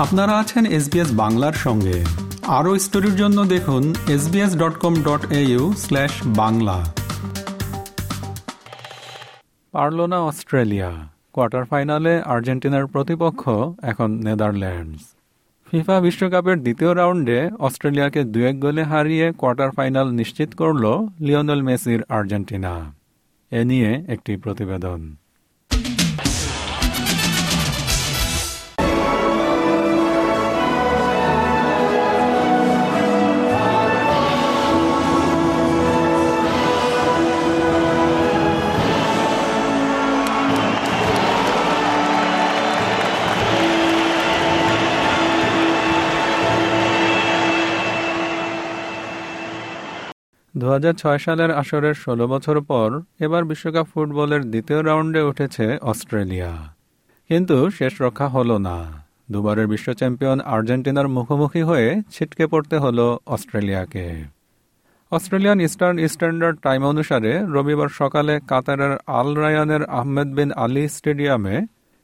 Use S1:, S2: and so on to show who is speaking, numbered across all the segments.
S1: আপনারা আছেন এসবিএস বাংলার সঙ্গে। আরও স্টোরির জন্য দেখুন SBS dot com dot au slash Bangla. পারল না অস্ট্রেলিয়া। কোয়ার্টার ফাইনালে আর্জেন্টিনার প্রতিপক্ষ এখন নেদারল্যান্ডস। ফিফা বিশ্বকাপের দ্বিতীয় রাউন্ডে অস্ট্রেলিয়াকে দু এক গোলে হারিয়ে কোয়ার্টার ফাইনাল নিশ্চিত করল লিওনেল মেসির আর্জেন্টিনা। এ নিয়ে একটি প্রতিবেদন। দু হাজার ছয় সালের আসরের ১৬ বছর পর এবার বিশ্বকাপ ফুটবলের দ্বিতীয় রাউন্ডে উঠেছে অস্ট্রেলিয়া। কিন্তু শেষ রক্ষা হলো না। দুবারের বিশ্ব চ্যাম্পিয়ন আর্জেন্টিনার মুখোমুখি হয়ে ছিটকে পড়তে হলো অস্ট্রেলিয়াকে। অস্ট্রেলিয়ান ইস্টার্ন স্ট্যান্ডার্ড টাইম অনুসারে রবিবার সকালে কাতারের আল রায়ানের আহমেদ বিন আলী স্টেডিয়ামে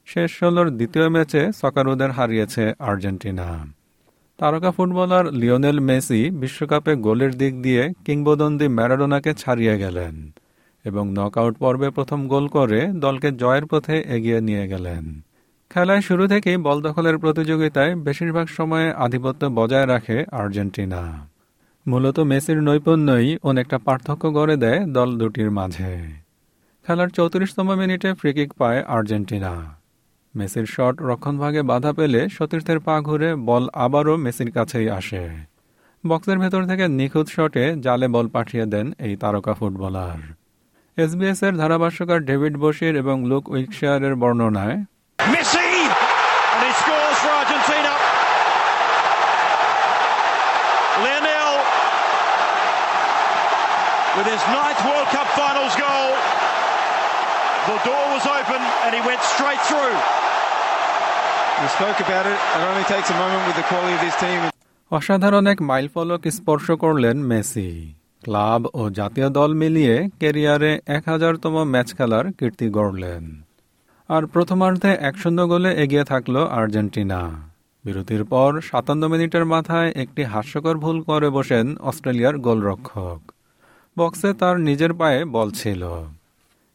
S1: শেষ ষোলোর দ্বিতীয় ম্যাচে সকারুদের হারিয়েছে আর্জেন্টিনা। তারকা ফুটবলার লিওনেল মেসি বিশ্বকাপে গোলের দিক দিয়ে কিংবদন্তি ম্যারাডোনাকে ছাড়িয়ে গেলেন এবং নকআউট পর্বে প্রথম গোল করে দলকে জয়ের পথে এগিয়ে নিয়ে গেলেন। খেলায় শুরু থেকেই বল দখলের প্রতিযোগিতায় বেশিরভাগ সময়ে আধিপত্য বজায় রাখে আর্জেন্টিনা। মূলত মেসির নৈপুণ্যই অনেকটা পার্থক্য গড়ে দেয় দল দুটির মাঝে। খেলার চৌত্রিশতম মিনিটে ফ্রিকিক পায় আর্জেন্টিনা। মেসির শট রক্ষণভাগে বাধা পেলে সতীর্থের পা ঘুরে বল আবারও মেসির কাছেই আসে। বক্সের ভেতর থেকে নিখুঁত শটে জালে বল পাঠিয়ে দেন এই তারকা ফুটবলার। এসবিএস এর ধারাভাষ্যকার ডেভিড বশির এবং লুক উইকশায়ারের বর্ণনায়. অসাধারণ এক মাইল ফলক স্পর্শ করলেন মেসি। ক্লাব ও জাতীয় দল মিলিয়ে কেরিয়ারে এক হাজারতম ম্যাচ খেলার কীর্তি গড়লেন। আর প্রথমার্ধে এক শূন্য গোলে এগিয়ে থাকল আর্জেন্টিনা। বিরতির পর সাতান্ন মিনিটের মাথায় একটি হাস্যকর ভুল করে বসেন অস্ট্রেলিয়ার গোলরক্ষক। বক্সে তার নিজের পায়ে বল ছিল।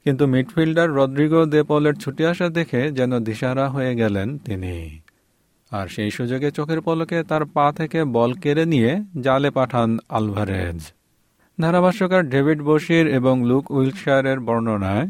S1: কিন্তু মিডফিল্ডার রদ্রিগো দেপলের ছুটি আসা দেখে যেন দিশারা হয়ে গেলেন তিনি। আর সেই সুযোগে চোখের পলকে তার পা থেকে বল কেড়ে নিয়ে জালে পাঠান আলভারেজ। ধারাভাষ্যকার ডেভিড বশির এবং লুক উইলশায়ারের বর্ণনায়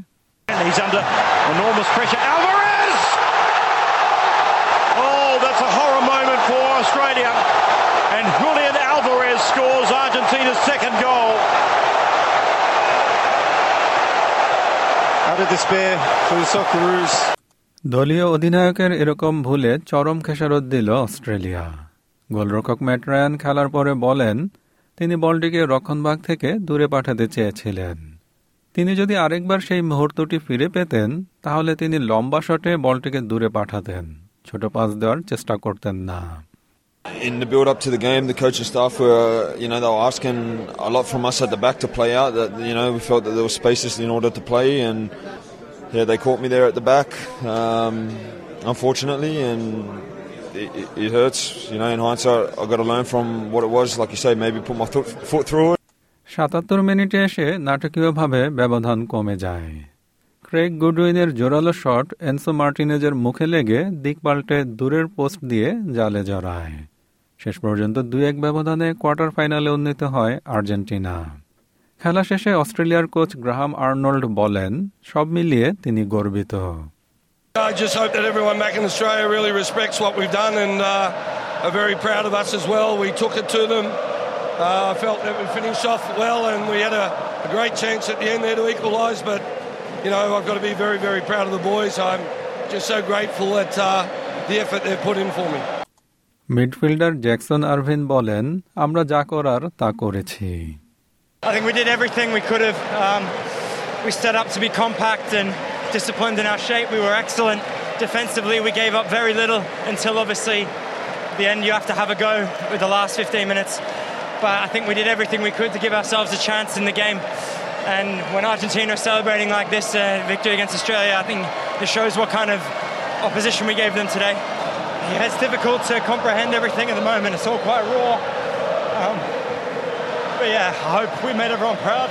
S1: দলীয় অধিনায়কের এরকম ভুলে চরম খেসারত দিল অস্ট্রেলিয়া। গোলরক্ষক ম্যাট রায়ান খেলার পরে বলেন, তিনি বলটিকে রক্ষণভাগ থেকে দূরে পাঠাতে চেয়েছিলেন। তিনি যদি আরেকবার সেই মুহূর্তটি ফিরে পেতেন, তাহলে তিনি লম্বা শটে বলটিকে দূরে পাঠাতেন। ছোট পাস দেওয়ার চেষ্টা করতেন না।
S2: In the build up to the game, the coaching staff were, you know, they were asking a lot from us at the back to play out. That you know, we felt that there were spaces in order to play, and yeah, they caught me there at the back, um, unfortunately, and it, it, hurts. You know, in hindsight, I got to learn from what it was. Like you say, maybe put my foot, foot through it.
S1: সাতাত্তর মিনিটে এসে নাটকীয়ভাবে ব্যবধান কমে যায় Craig গুডউইনের জোরালো shot এনসো মার্টিনেজের মুখে লেগে দিক পাল্টে দূরের পোস্ট দিয়ে জালে জড়ায় শেষ পর্যন্ত দুই এক ব্যবধানে কোয়ার্টার ফাইনালে উন্নীত হয় আর্জেন্টিনা খেলা শেষে অস্ট্রেলিয়ার কোচ গ্রাহাম আর্নল্ড বলেন সব মিলিয়ে তিনি গর্বিত
S3: I just hope that everyone back in Australia really respects what we've done and uh, are very proud of us as well. We took it to them. Uh, felt that we finished off well and we had a, a great chance at the end there to equalise, but you know I've got to be very, very proud of the boys. I'm just so grateful at uh, the effort they've put in for me.
S1: Midfielder Jackson Irvine বলেন আমরা যা করার তা করেছি
S4: I think we did everything we could have. Um, we set up to be compact and disciplined in our shape. We were excellent defensively. We gave up very little until obviously the end you have to have a go with the last 15 minutes. But I think we did everything we could to give ourselves a chance in the game. And when Argentina are celebrating like this uh, victory against Australia, I think it shows what kind of opposition we gave them today. Yeah, it's difficult to comprehend everything at the moment. It's all quite raw. Um, but yeah, I hope we made everyone proud.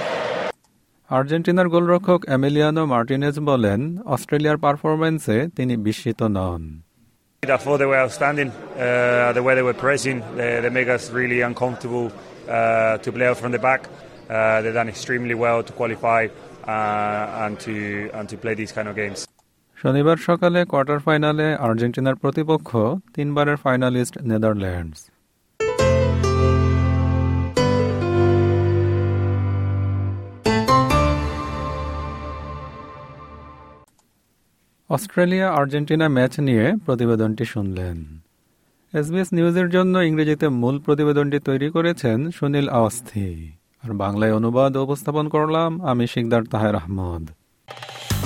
S1: আর্জেন্টিনার গোলরক্ষক Emiliano Martinez বলেন অস্ট্রেলিয়ার পারফরম্যান্সে তিনি বিস্মিত নন
S5: I thought they were outstanding. Uh, the way they were pressing, they, they make us really uncomfortable uh, to play out from the back. Uh, they've done extremely well to qualify uh, and to and to play these kind of games.
S1: শনিবার সকালে quarter ফাইনালে আর্জেন্টিনার প্রতিপক্ষ তিনবারের finalist Netherlands. Australia Argentina match নিয়ে প্রতিবেদনটি শুনলেন। SBS নিউজের জন্য ইংরেজিতে মূল প্রতিবেদনটি তৈরি করেছেন সুনীল আওয়াস্থি আর বাংলায় অনুবাদ উপস্থাপন করলাম আমি শিকদার তাহের আহমদ।